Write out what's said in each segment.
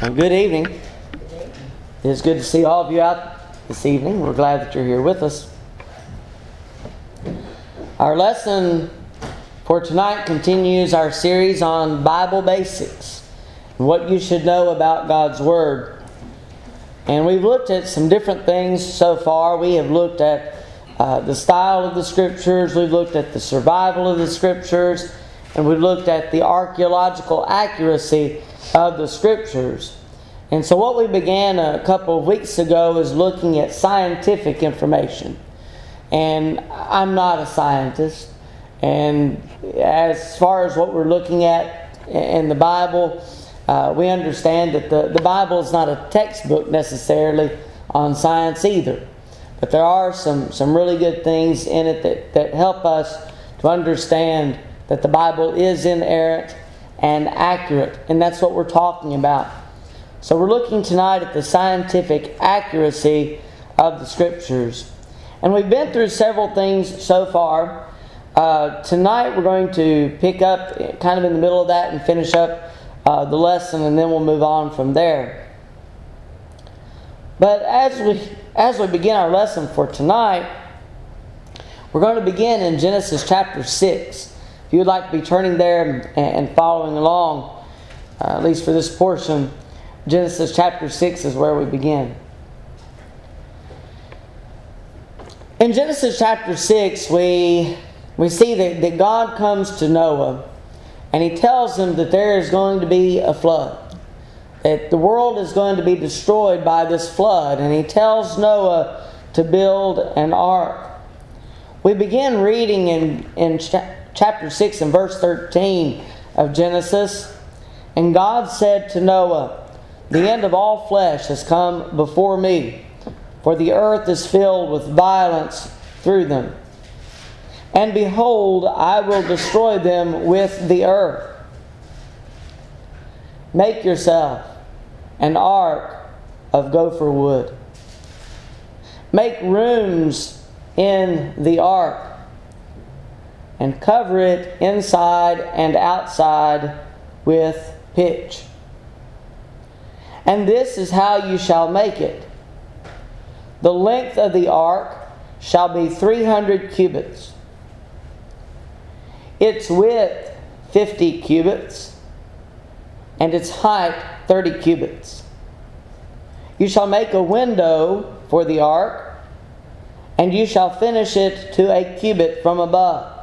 Good evening. It is good to see all of you out this evening. We're glad that you're here with us. Our lesson for tonight continues our series on Bible basics and what you should know about God's Word. And we've looked at some different things so far. We have looked at uh, the style of the Scriptures, we've looked at the survival of the Scriptures, and we've looked at the archaeological accuracy of the Scriptures. And so, what we began a couple of weeks ago is looking at scientific information. And I'm not a scientist. And as far as what we're looking at in the Bible, uh, we understand that the, the Bible is not a textbook necessarily on science either. But there are some, some really good things in it that, that help us to understand that the Bible is inerrant and accurate. And that's what we're talking about. So we're looking tonight at the scientific accuracy of the Scriptures. And we've been through several things so far. Uh, tonight we're going to pick up kind of in the middle of that and finish up uh, the lesson, and then we'll move on from there. But as we as we begin our lesson for tonight, we're going to begin in Genesis chapter six you would like to be turning there and following along, uh, at least for this portion, Genesis chapter 6 is where we begin. In Genesis chapter 6, we, we see that, that God comes to Noah and he tells him that there is going to be a flood, that the world is going to be destroyed by this flood. And he tells Noah to build an ark. We begin reading in, in chapter 6 and verse 13 of Genesis. And God said to Noah, The end of all flesh has come before me, for the earth is filled with violence through them. And behold, I will destroy them with the earth. Make yourself an ark of gopher wood. Make rooms in the ark and cover it inside and outside with pitch. And this is how you shall make it. The length of the ark shall be 300 cubits, its width 50 cubits, and its height 30 cubits. You shall make a window for the ark, and you shall finish it to a cubit from above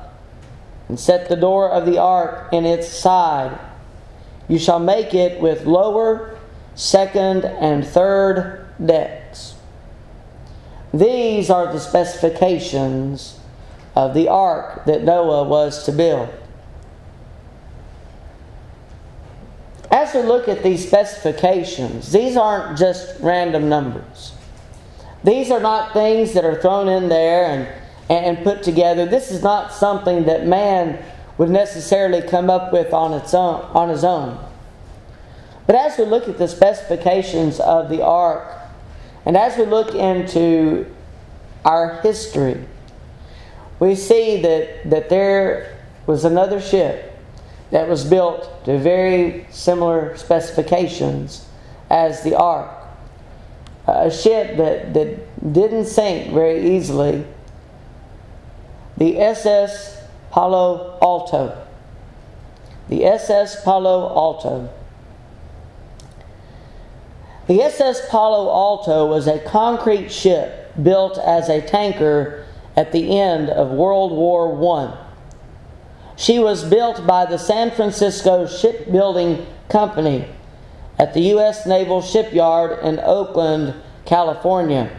and set the door of the ark in its side. You shall make it with lower, second, and third decks. These are the specifications of the ark that Noah was to build. As we look at these specifications, these aren't just random numbers. These are not things that are thrown in there and and put together. This is not something that man would necessarily come up with on its own on his own. But as we look at the specifications of the ark, and as we look into our history, we see that, that there was another ship that was built to very similar specifications as the ark. A ship that, that didn't sink very easily the SS Palo Alto. The SS Palo Alto. The SS Palo Alto was a concrete ship built as a tanker at the end of World War I. She was built by the San Francisco Shipbuilding Company at the U.S. Naval Shipyard in Oakland, California.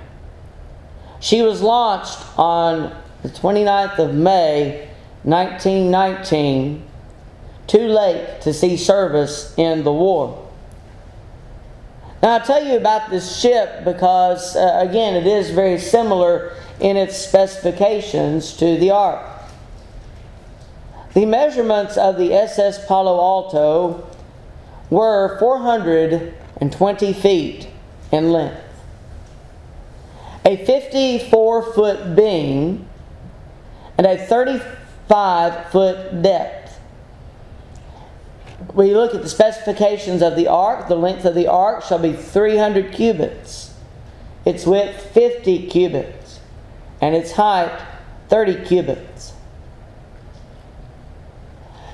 She was launched on the 29th of May, 1919, too late to see service in the war. Now, I'll tell you about this ship because, uh, again, it is very similar in its specifications to the Ark. The measurements of the SS Palo Alto were 420 feet in length. A 54 foot beam and a 35 foot depth. we look at the specifications of the ark. The length of the ark shall be 300 cubits, its width 50 cubits, and its height 30 cubits.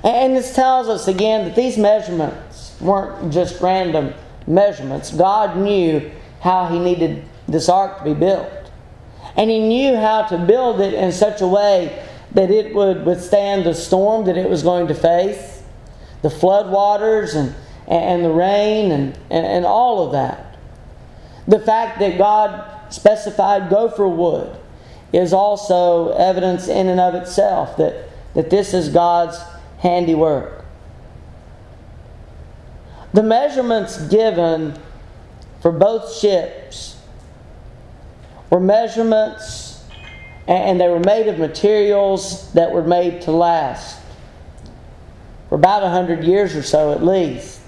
And this tells us again that these measurements weren't just random measurements. God knew how He needed this ark to be built. And He knew how to build it in such a way that it would withstand the storm that it was going to face, the flood waters and, and the rain and, and, and all of that. The fact that God specified gopher wood is also evidence in and of itself that, that this is God's handiwork. The measurements given for both ships were measurements and they were made of materials that were made to last for about 100 years or so at least.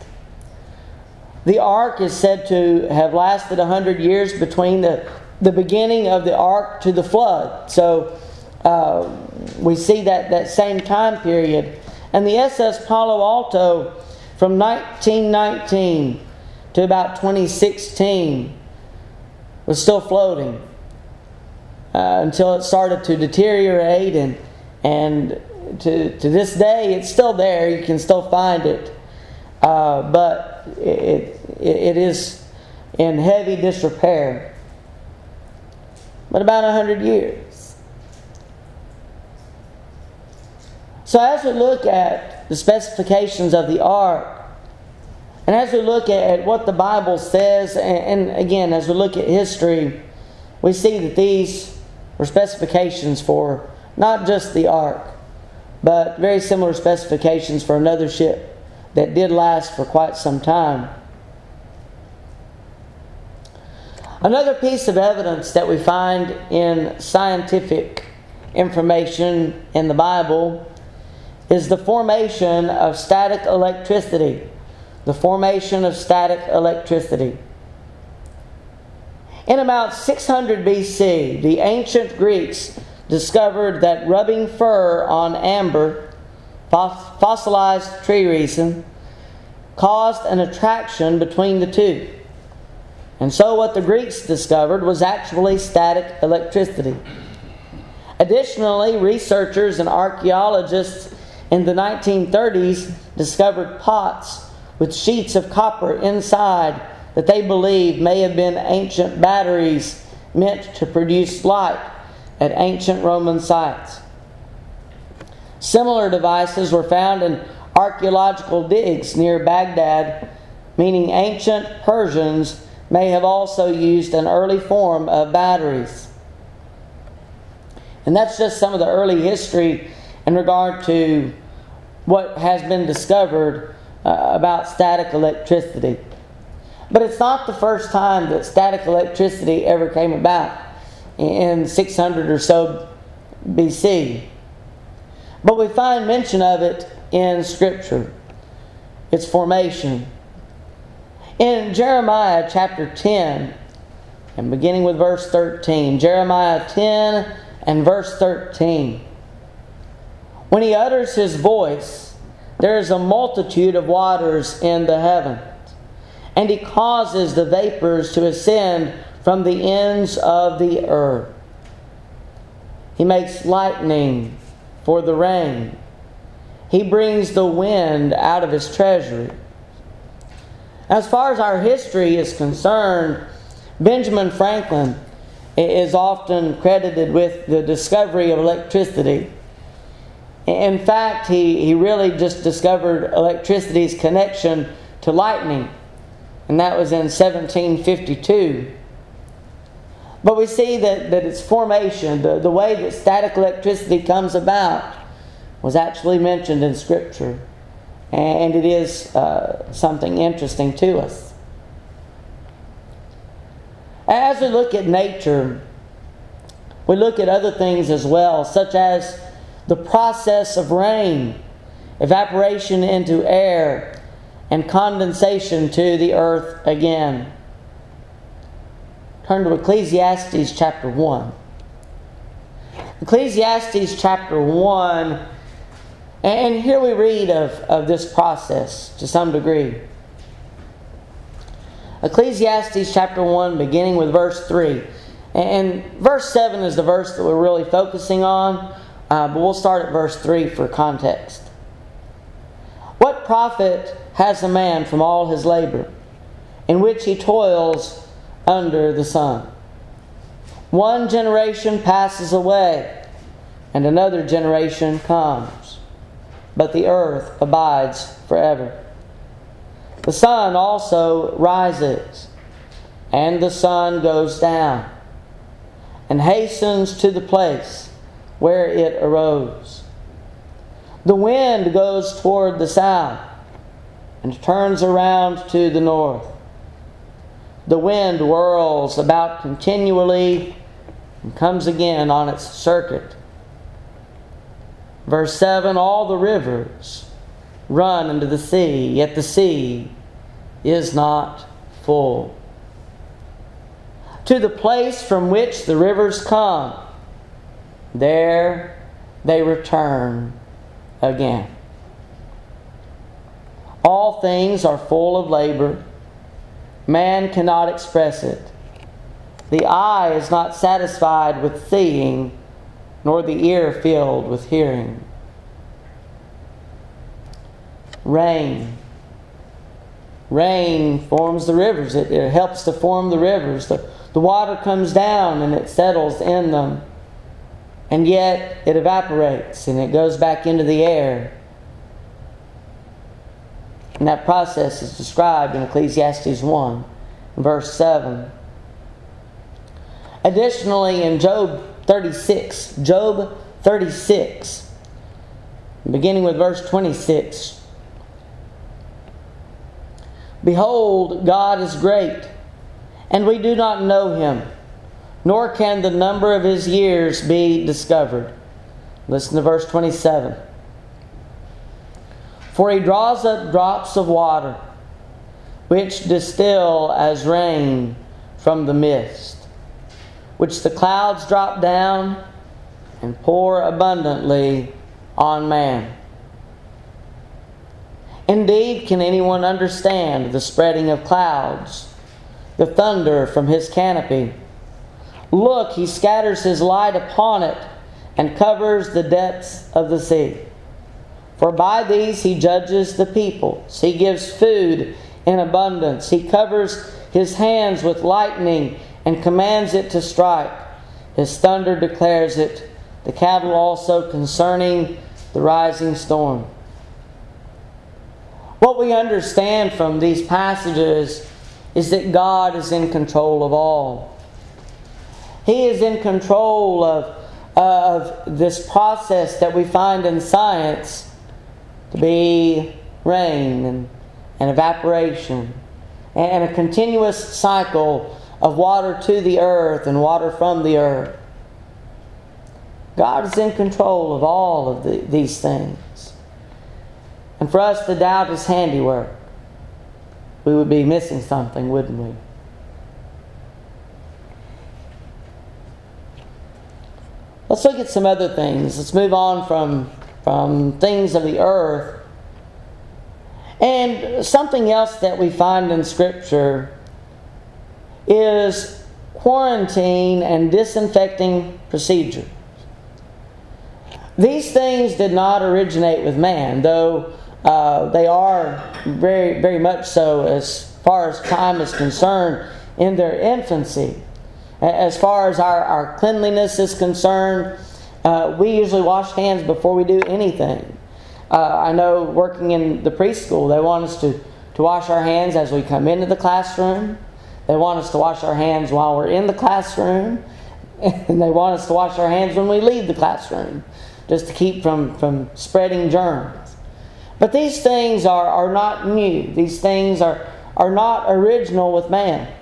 The ark is said to have lasted 100 years between the, the beginning of the ark to the flood. So uh, we see that, that same time period. And the SS Palo Alto from 1919 to about 2016 was still floating uh, until it started to deteriorate and and to, to this day it's still there. You can still find it. Uh, but it, it, it is in heavy disrepair. But about 100 years. So as we look at the specifications of the ark and as we look at, what the Bible says, and, and again, as we look at history, we see that these were specifications for not just the ark, but very similar specifications for another ship that did last for quite some time. Another piece of evidence that we find in scientific information in the Bible is the formation of static electricity the formation of static electricity. In about 600 BC, the ancient Greeks discovered that rubbing fur on amber, fossilized tree resin, caused an attraction between the two. And so, what the Greeks discovered was actually static electricity. Additionally, researchers and archaeologists in the 1930s discovered pots with sheets of copper inside that they believe may have been ancient batteries meant to produce light at ancient Roman sites. Similar devices were found in archaeological digs near Baghdad, meaning ancient Persians may have also used an early form of batteries. And that's just some of the early history in regard to what has been discovered uh, about static electricity. But it's not the first time that static electricity ever came about in 600 or so BC. But we find mention of it in Scripture, its formation. In Jeremiah chapter 10, and beginning with verse 13, Jeremiah 10 and verse 13. When he utters his voice, there is a multitude of waters in the heavens, and he causes the vapors to ascend from the ends of the earth. He makes lightning for the rain. He brings the wind out of his treasury. As far as our history is concerned, Benjamin Franklin is often credited with the discovery of electricity. In fact, he, he really just discovered electricity's connection to lightning, and that was in 1752. But we see that, that its formation, the, the way that static electricity comes about, was actually mentioned in Scripture. And it is uh, something interesting to us. As we look at nature, we look at other things as well, such as the process of rain, evaporation into air, and condensation to the earth again. Turn to Ecclesiastes chapter 1. Ecclesiastes chapter 1 And here we read of, of this process to some degree. Ecclesiastes chapter 1, beginning with verse 3. And verse 7 is the verse that we're really focusing on, uh, but we'll start at verse 3 for context. What profit has a man from all his labor, in which he toils under the sun? One generation passes away, and another generation comes, but the earth abides forever. The sun also rises, and the sun goes down, and hastens to the place where it arose. The wind goes toward the south, and turns around to the north. The wind whirls about continually and comes again on its circuit. Verse 7 All the rivers run into the sea, yet the sea is not full. To the place from which the rivers come, there they return again. All things are full of labor. Man cannot express it. The eye is not satisfied with seeing, nor the ear filled with hearing. Rain. Rain forms the rivers, it, it helps to form the rivers. The, the water comes down and it settles in them. And yet it evaporates and it goes back into the air. And that process is described in Ecclesiastes 1, verse 7. Additionally, in Job 36, Job 36, beginning with verse 26, Behold, God is great, and we do not know him, nor can the number of his years be discovered. Listen to verse 27. For he draws up drops of water, which distill as rain from the mist, which the clouds drop down and pour abundantly on man. Indeed, can anyone understand the spreading of clouds, the thunder from his canopy? Look, he scatters his light upon it and covers the depths of the sea. For by these he judges the peoples. He gives food in abundance. He covers his hands with lightning and commands it to strike. His thunder declares it, the cattle also concerning the rising storm. What we understand from these passages is that God is in control of all. He is in control of, of this process that we find in science to be rain and, and evaporation and a continuous cycle of water to the earth and water from the earth. God is in control of all of the, these things and for us to doubt His handiwork, we would be missing something, wouldn't we? Let's look at some other things. Let's move on from, from things of the earth. And something else that we find in Scripture is quarantine and disinfecting procedures. These things did not originate with man, though uh, they are very, very much so as far as time is concerned in their infancy. As far as our, our cleanliness is concerned, uh, we usually wash hands before we do anything. Uh, I know working in the preschool, they want us to, to wash our hands as we come into the classroom. They want us to wash our hands while we're in the classroom. And they want us to wash our hands when we leave the classroom, just to keep from, from spreading germs. But these things are, are not new. These things are, are not original with man.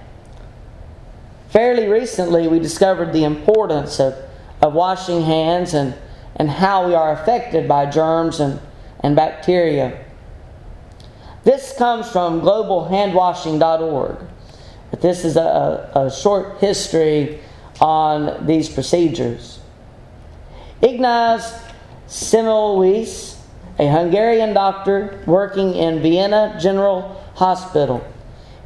Fairly recently, we discovered the importance of, of washing hands and, and how we are affected by germs and, and bacteria. This comes from globalhandwashing.org. But this is a, a short history on these procedures. Ignaz Semmelweis a Hungarian doctor working in Vienna General Hospital,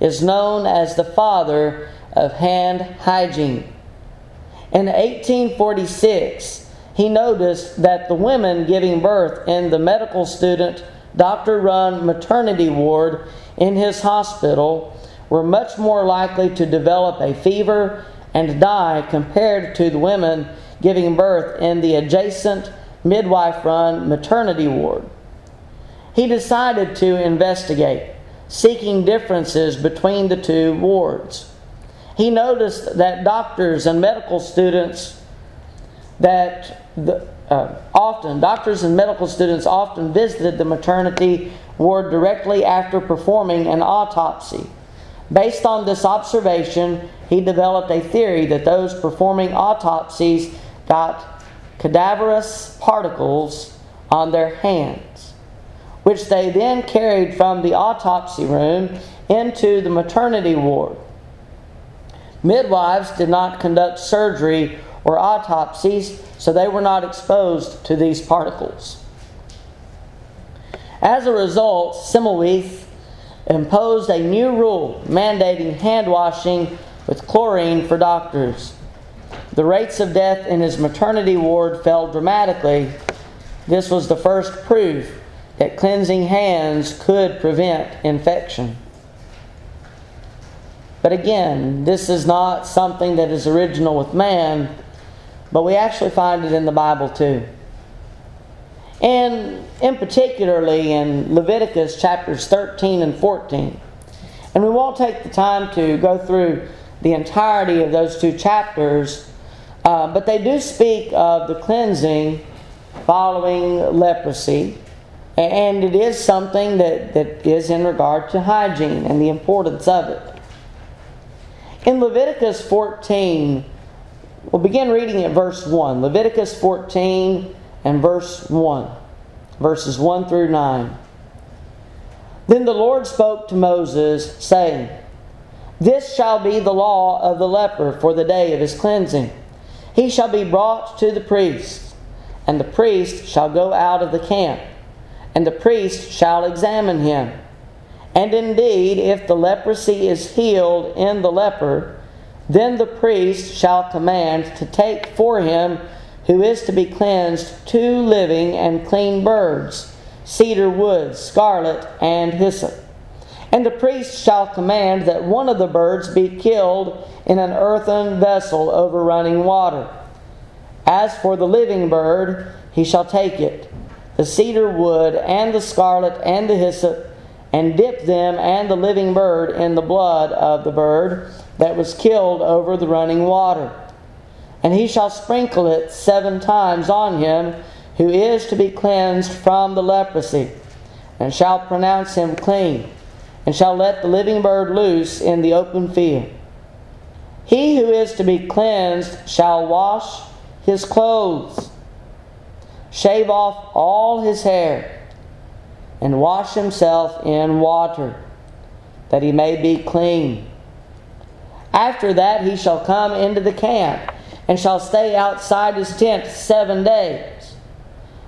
is known as the father of hand hygiene. In 1846, he noticed that the women giving birth in the medical student doctor run maternity ward in his hospital were much more likely to develop a fever and die compared to the women giving birth in the adjacent midwife run maternity ward. He decided to investigate, seeking differences between the two wards. He noticed that doctors and medical students that the, uh, often doctors and medical students often visited the maternity ward directly after performing an autopsy. Based on this observation, he developed a theory that those performing autopsies got cadaverous particles on their hands, which they then carried from the autopsy room into the maternity ward. Midwives did not conduct surgery or autopsies, so they were not exposed to these particles. As a result, Semmelweis imposed a new rule mandating hand washing with chlorine for doctors. The rates of death in his maternity ward fell dramatically. This was the first proof that cleansing hands could prevent infection. But again, this is not something that is original with man, but we actually find it in the Bible too. And in particularly in Leviticus chapters 13 and 14. And we won't take the time to go through the entirety of those two chapters, uh, but they do speak of the cleansing following leprosy. And it is something that, that is in regard to hygiene and the importance of it. In Leviticus 14, we'll begin reading at verse 1. Leviticus 14 and verse 1, verses 1 through 9. Then the Lord spoke to Moses, saying, This shall be the law of the leper for the day of his cleansing. He shall be brought to the priest, and the priest shall go out of the camp, and the priest shall examine him. And indeed, if the leprosy is healed in the leper, then the priest shall command to take for him who is to be cleansed two living and clean birds, cedar wood, scarlet, and hyssop. And the priest shall command that one of the birds be killed in an earthen vessel over running water. As for the living bird, he shall take it, the cedar wood, and the scarlet, and the hyssop, and dip them and the living bird in the blood of the bird that was killed over the running water. And he shall sprinkle it seven times on him who is to be cleansed from the leprosy, and shall pronounce him clean, and shall let the living bird loose in the open field. He who is to be cleansed shall wash his clothes, shave off all his hair and wash himself in water, that he may be clean. After that, he shall come into the camp and shall stay outside his tent seven days.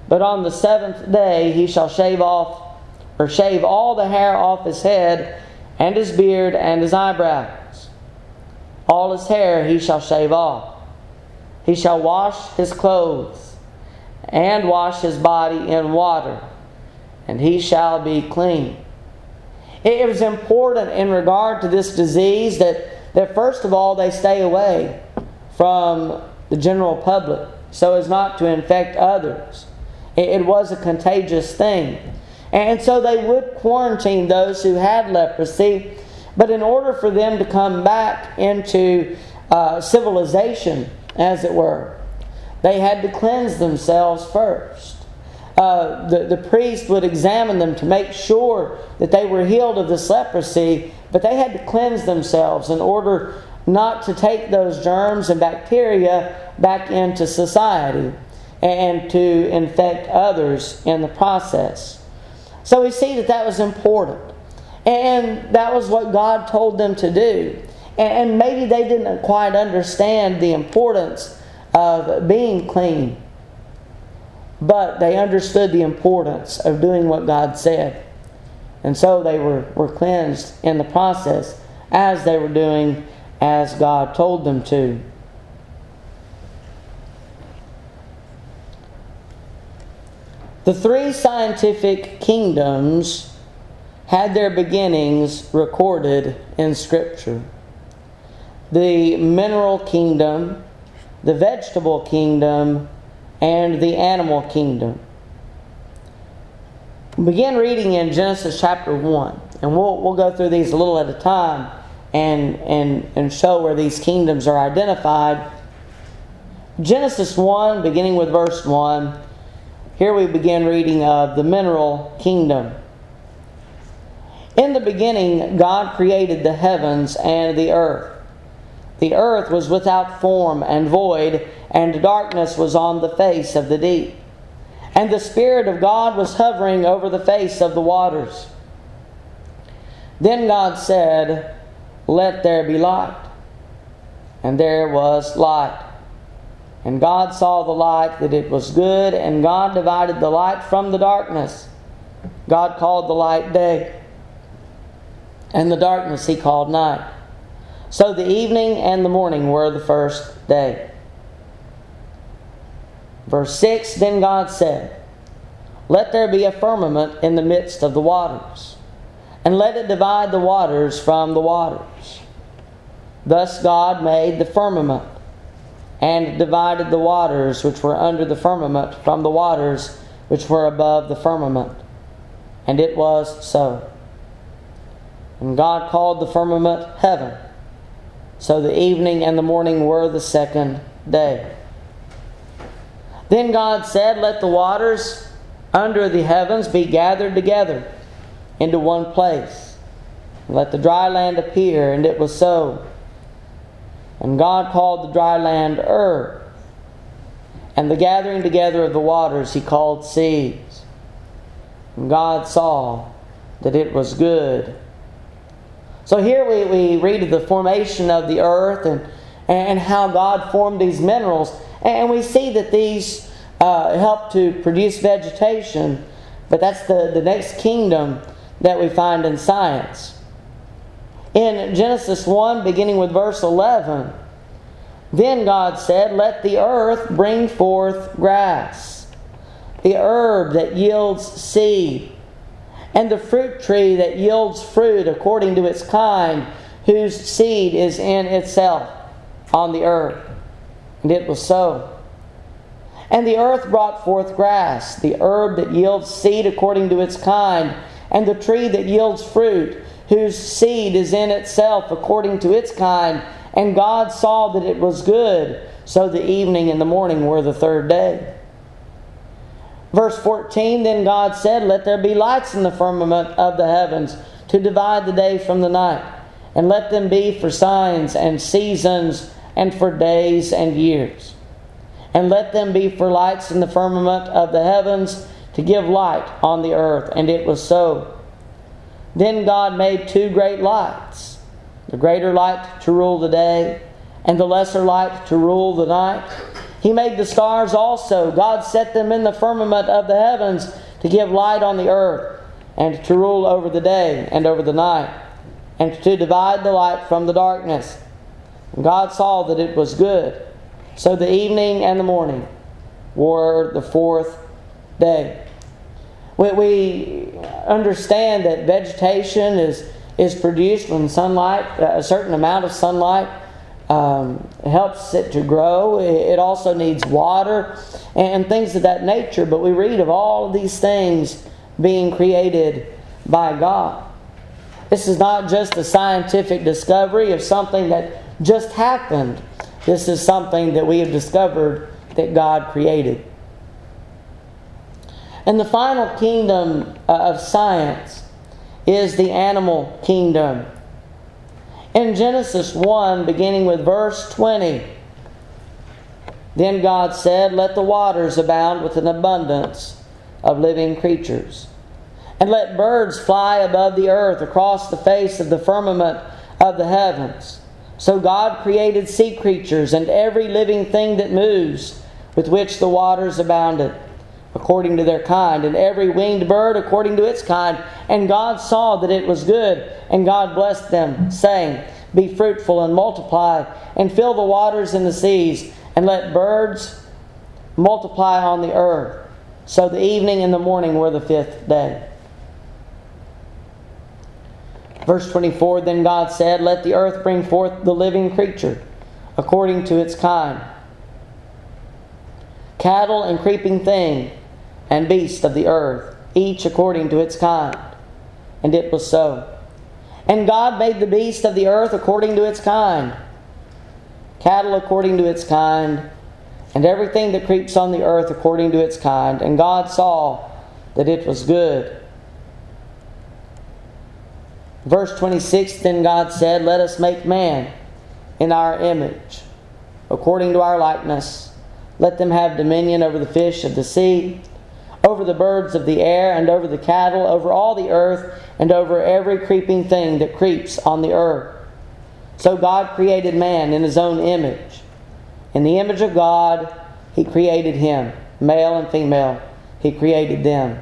But on the seventh day he shall shave off, or shave all the hair off his head, and his beard, and his eyebrows. All his hair he shall shave off. He shall wash his clothes, and wash his body in water and he shall be clean. It was important in regard to this disease that, that first of all, they stay away from the general public so as not to infect others. It, it was a contagious thing. And so they would quarantine those who had leprosy, but in order for them to come back into uh, civilization, as it were, they had to cleanse themselves first uh, the, the priest would examine them to make sure that they were healed of this leprosy, but they had to cleanse themselves in order not to take those germs and bacteria back into society and to infect others in the process. So we see that that was important. And that was what God told them to do. And maybe they didn't quite understand the importance of being clean but they understood the importance of doing what God said. And so they were, were cleansed in the process as they were doing as God told them to. The three scientific kingdoms had their beginnings recorded in Scripture the mineral kingdom, the vegetable kingdom, and the animal kingdom. begin reading in Genesis chapter 1, and we'll, we'll go through these a little at a time and, and, and show where these kingdoms are identified. Genesis 1, beginning with verse 1 here we begin reading of the mineral kingdom. In the beginning, God created the heavens and the earth. The earth was without form and void, and darkness was on the face of the deep. And the Spirit of God was hovering over the face of the waters. Then God said, Let there be light. And there was light. And God saw the light that it was good, and God divided the light from the darkness. God called the light day, and the darkness he called night. So the evening and the morning were the first day. Verse 6 Then God said, Let there be a firmament in the midst of the waters, and let it divide the waters from the waters. Thus God made the firmament and divided the waters which were under the firmament from the waters which were above the firmament. And it was so. And God called the firmament heaven. So the evening and the morning were the second day. Then God said, Let the waters under the heavens be gathered together into one place. Let the dry land appear. And it was so. And God called the dry land earth, and the gathering together of the waters he called seas. And God saw that it was good. So here we, we read the formation of the earth and, and how God formed these minerals. And we see that these uh, help to produce vegetation, but that's the, the next kingdom that we find in science. In Genesis 1, beginning with verse 11, then God said, Let the earth bring forth grass, the herb that yields seed, and the fruit tree that yields fruit according to its kind, whose seed is in itself on the earth. And it was so. And the earth brought forth grass, the herb that yields seed according to its kind, and the tree that yields fruit whose seed is in itself according to its kind. And God saw that it was good. So the evening and the morning were the third day. Verse 14 Then God said, Let there be lights in the firmament of the heavens to divide the day from the night, and let them be for signs and seasons and for days and years. And let them be for lights in the firmament of the heavens to give light on the earth. And it was so. Then God made two great lights the greater light to rule the day, and the lesser light to rule the night. He made the stars also. God set them in the firmament of the heavens to give light on the earth, and to rule over the day and over the night, and to divide the light from the darkness. And God saw that it was good. So the evening and the morning were the fourth day. We, understand that vegetation is, is produced when sunlight, uh, a certain amount of sunlight, um, helps it to grow. It also needs water and things of that nature. But we read of all of these things being created by God. This is not just a scientific discovery of something that just happened. This is something that we have discovered that God created. And the final kingdom uh, of science is the animal kingdom. In Genesis 1, beginning with verse 20, then God said, Let the waters abound with an abundance of living creatures, and let birds fly above the earth across the face of the firmament of the heavens. So God created sea creatures and every living thing that moves, with which the waters abounded according to their kind, and every winged bird according to its kind. And God saw that it was good, and God blessed them, saying, Be fruitful and multiply, and fill the waters and the seas, and let birds multiply on the earth. So the evening and the morning were the fifth day. Verse 24 Then God said, Let the earth bring forth the living creature, according to its kind cattle and creeping thing and beast of the earth, each according to its kind. And it was so. And God made the beast of the earth according to its kind, cattle according to its kind, and everything that creeps on the earth according to its kind. And God saw that it was good. Verse 26 Then God said, Let us make man in our image, according to our likeness. Let them have dominion over the fish of the sea over the birds of the air, and over the cattle, over all the earth, and over every creeping thing that creeps on the earth. So God created man in his own image. In the image of God, he created him, male and female, he created them.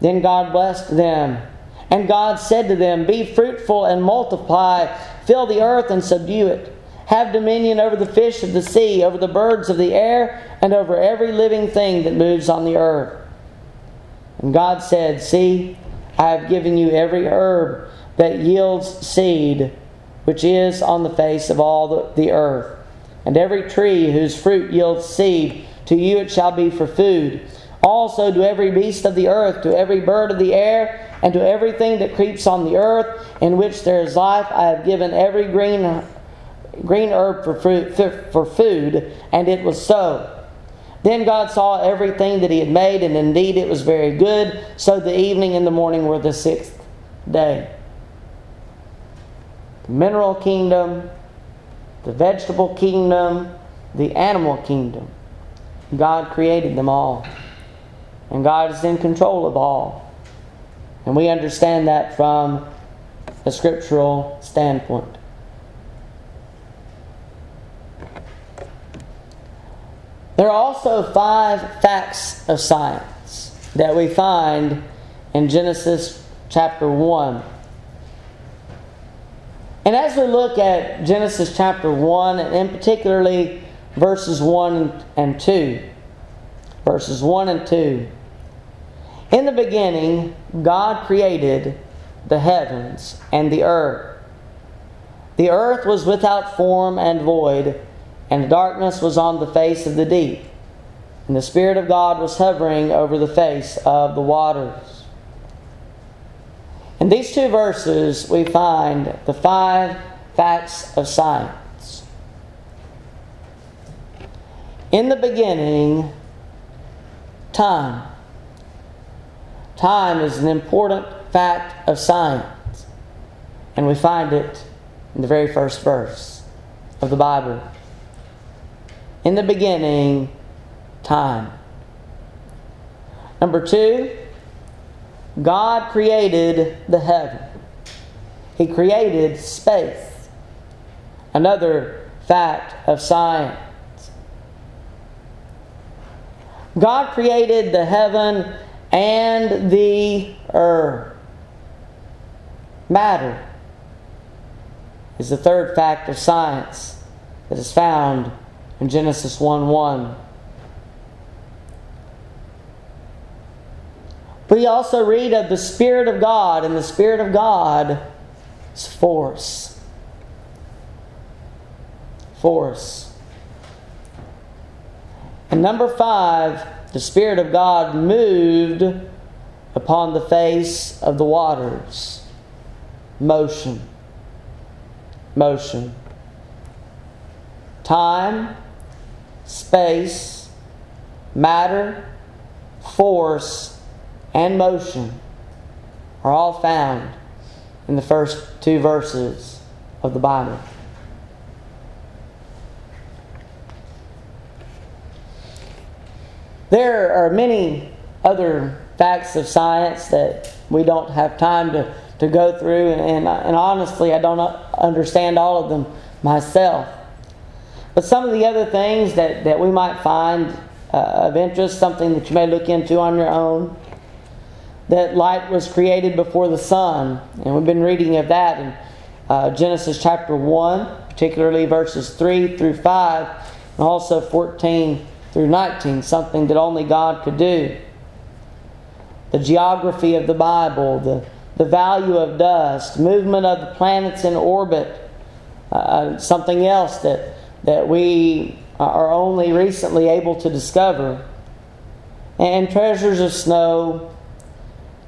Then God blessed them. And God said to them, Be fruitful and multiply, fill the earth and subdue it have dominion over the fish of the sea, over the birds of the air, and over every living thing that moves on the earth. And God said, See, I have given you every herb that yields seed, which is on the face of all the, earth, and every tree whose fruit yields seed. To you it shall be for food. Also to every beast of the earth, to every bird of the air, and to everything that creeps on the earth, in which there is life, I have given every green green herb for, fruit, for food, and it was so. Then God saw everything that He had made, and indeed it was very good. So the evening and the morning were the sixth day. The mineral kingdom, the vegetable kingdom, the animal kingdom. God created them all. And God is in control of all. And we understand that from a scriptural standpoint. There are also five facts of science that we find in Genesis chapter 1. And as we look at Genesis chapter 1, and in particularly verses 1 and 2, verses 1 and 2, in the beginning, God created the heavens and the earth. The earth was without form and void and darkness was on the face of the deep, and the Spirit of God was hovering over the face of the waters. In these two verses, we find the five facts of science. In the beginning, time. Time is an important fact of science, and we find it in the very first verse of the Bible. In the beginning, time. Number two, God created the heaven. He created space. Another fact of science. God created the heaven and the earth. Matter is the third fact of science that is found in Genesis 1 1. We also read of the Spirit of God, and the Spirit of God is force. Force. And number five, the Spirit of God moved upon the face of the waters. Motion. Motion. Time space, matter, force, and motion are all found in the first two verses of the Bible. There are many other facts of science that we don't have time to, to go through, and, and honestly, I don't understand all of them myself. But some of the other things that, that we might find uh, of interest, something that you may look into on your own. That light was created before the sun, and we've been reading of that in uh, Genesis chapter 1, particularly verses 3 through 5, and also 14 through 19, something that only God could do. The geography of the Bible, the, the value of dust, movement of the planets in orbit, uh, something else that, that we are only recently able to discover, and treasures of snow,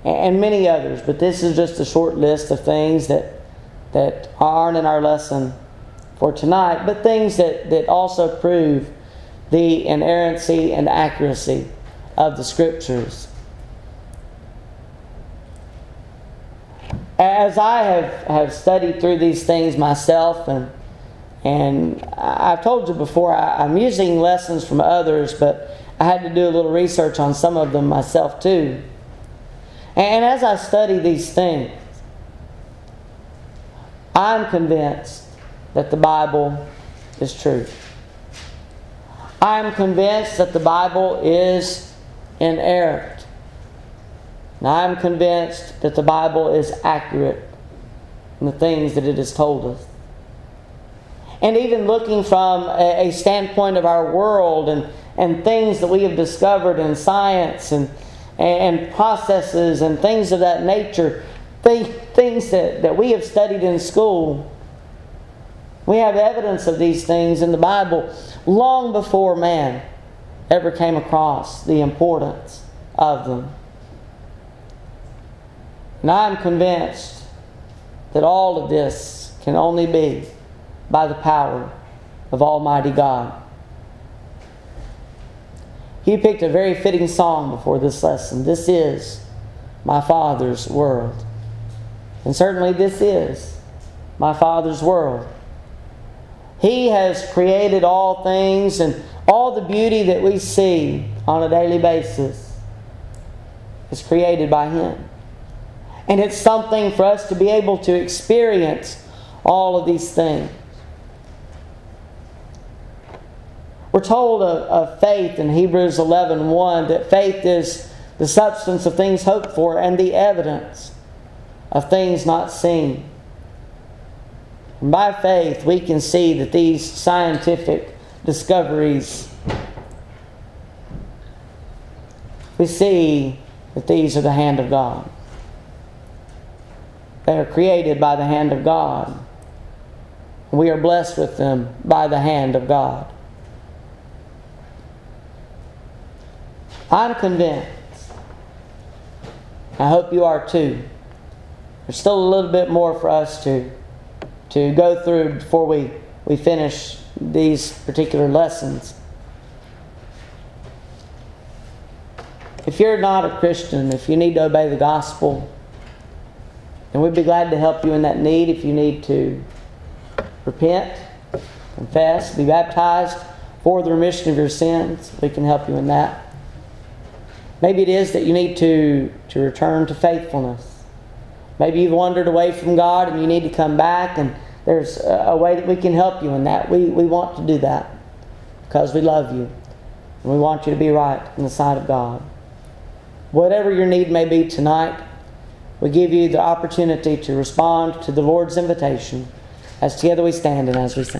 and many others. But this is just a short list of things that, that aren't in our lesson for tonight, but things that, that also prove the inerrancy and accuracy of the Scriptures. As I have, have studied through these things myself, and, and I've told you before, I, I'm using lessons from others, but I had to do a little research on some of them myself too. And as I study these things, I'm convinced that the Bible is true. I'm convinced that the Bible is inerrant. And I'm convinced that the Bible is accurate in the things that it has told us. And even looking from a, standpoint of our world and, and things that we have discovered in science and and processes and things of that nature, things that, that we have studied in school. We have evidence of these things in the Bible long before man ever came across the importance of them. And I'm convinced that all of this can only be by the power of Almighty God. He picked a very fitting song before this lesson. This is my Father's world. And certainly this is my Father's world. He has created all things and all the beauty that we see on a daily basis is created by Him. And it's something for us to be able to experience all of these things. We're told of, of faith in Hebrews 11 1 that faith is the substance of things hoped for and the evidence of things not seen. And by faith, we can see that these scientific discoveries, we see that these are the hand of God. They are created by the hand of God. We are blessed with them by the hand of God. I'm convinced. I hope you are too. There's still a little bit more for us to, to go through before we, we finish these particular lessons. If you're not a Christian, if you need to obey the gospel, then we'd be glad to help you in that need if you need to repent, confess, be baptized for the remission of your sins. We can help you in that. Maybe it is that you need to, to return to faithfulness. Maybe you've wandered away from God and you need to come back, and there's a way that we can help you in that. We, we want to do that because we love you and we want you to be right in the sight of God. Whatever your need may be tonight, we give you the opportunity to respond to the Lord's invitation as together we stand and as we sing.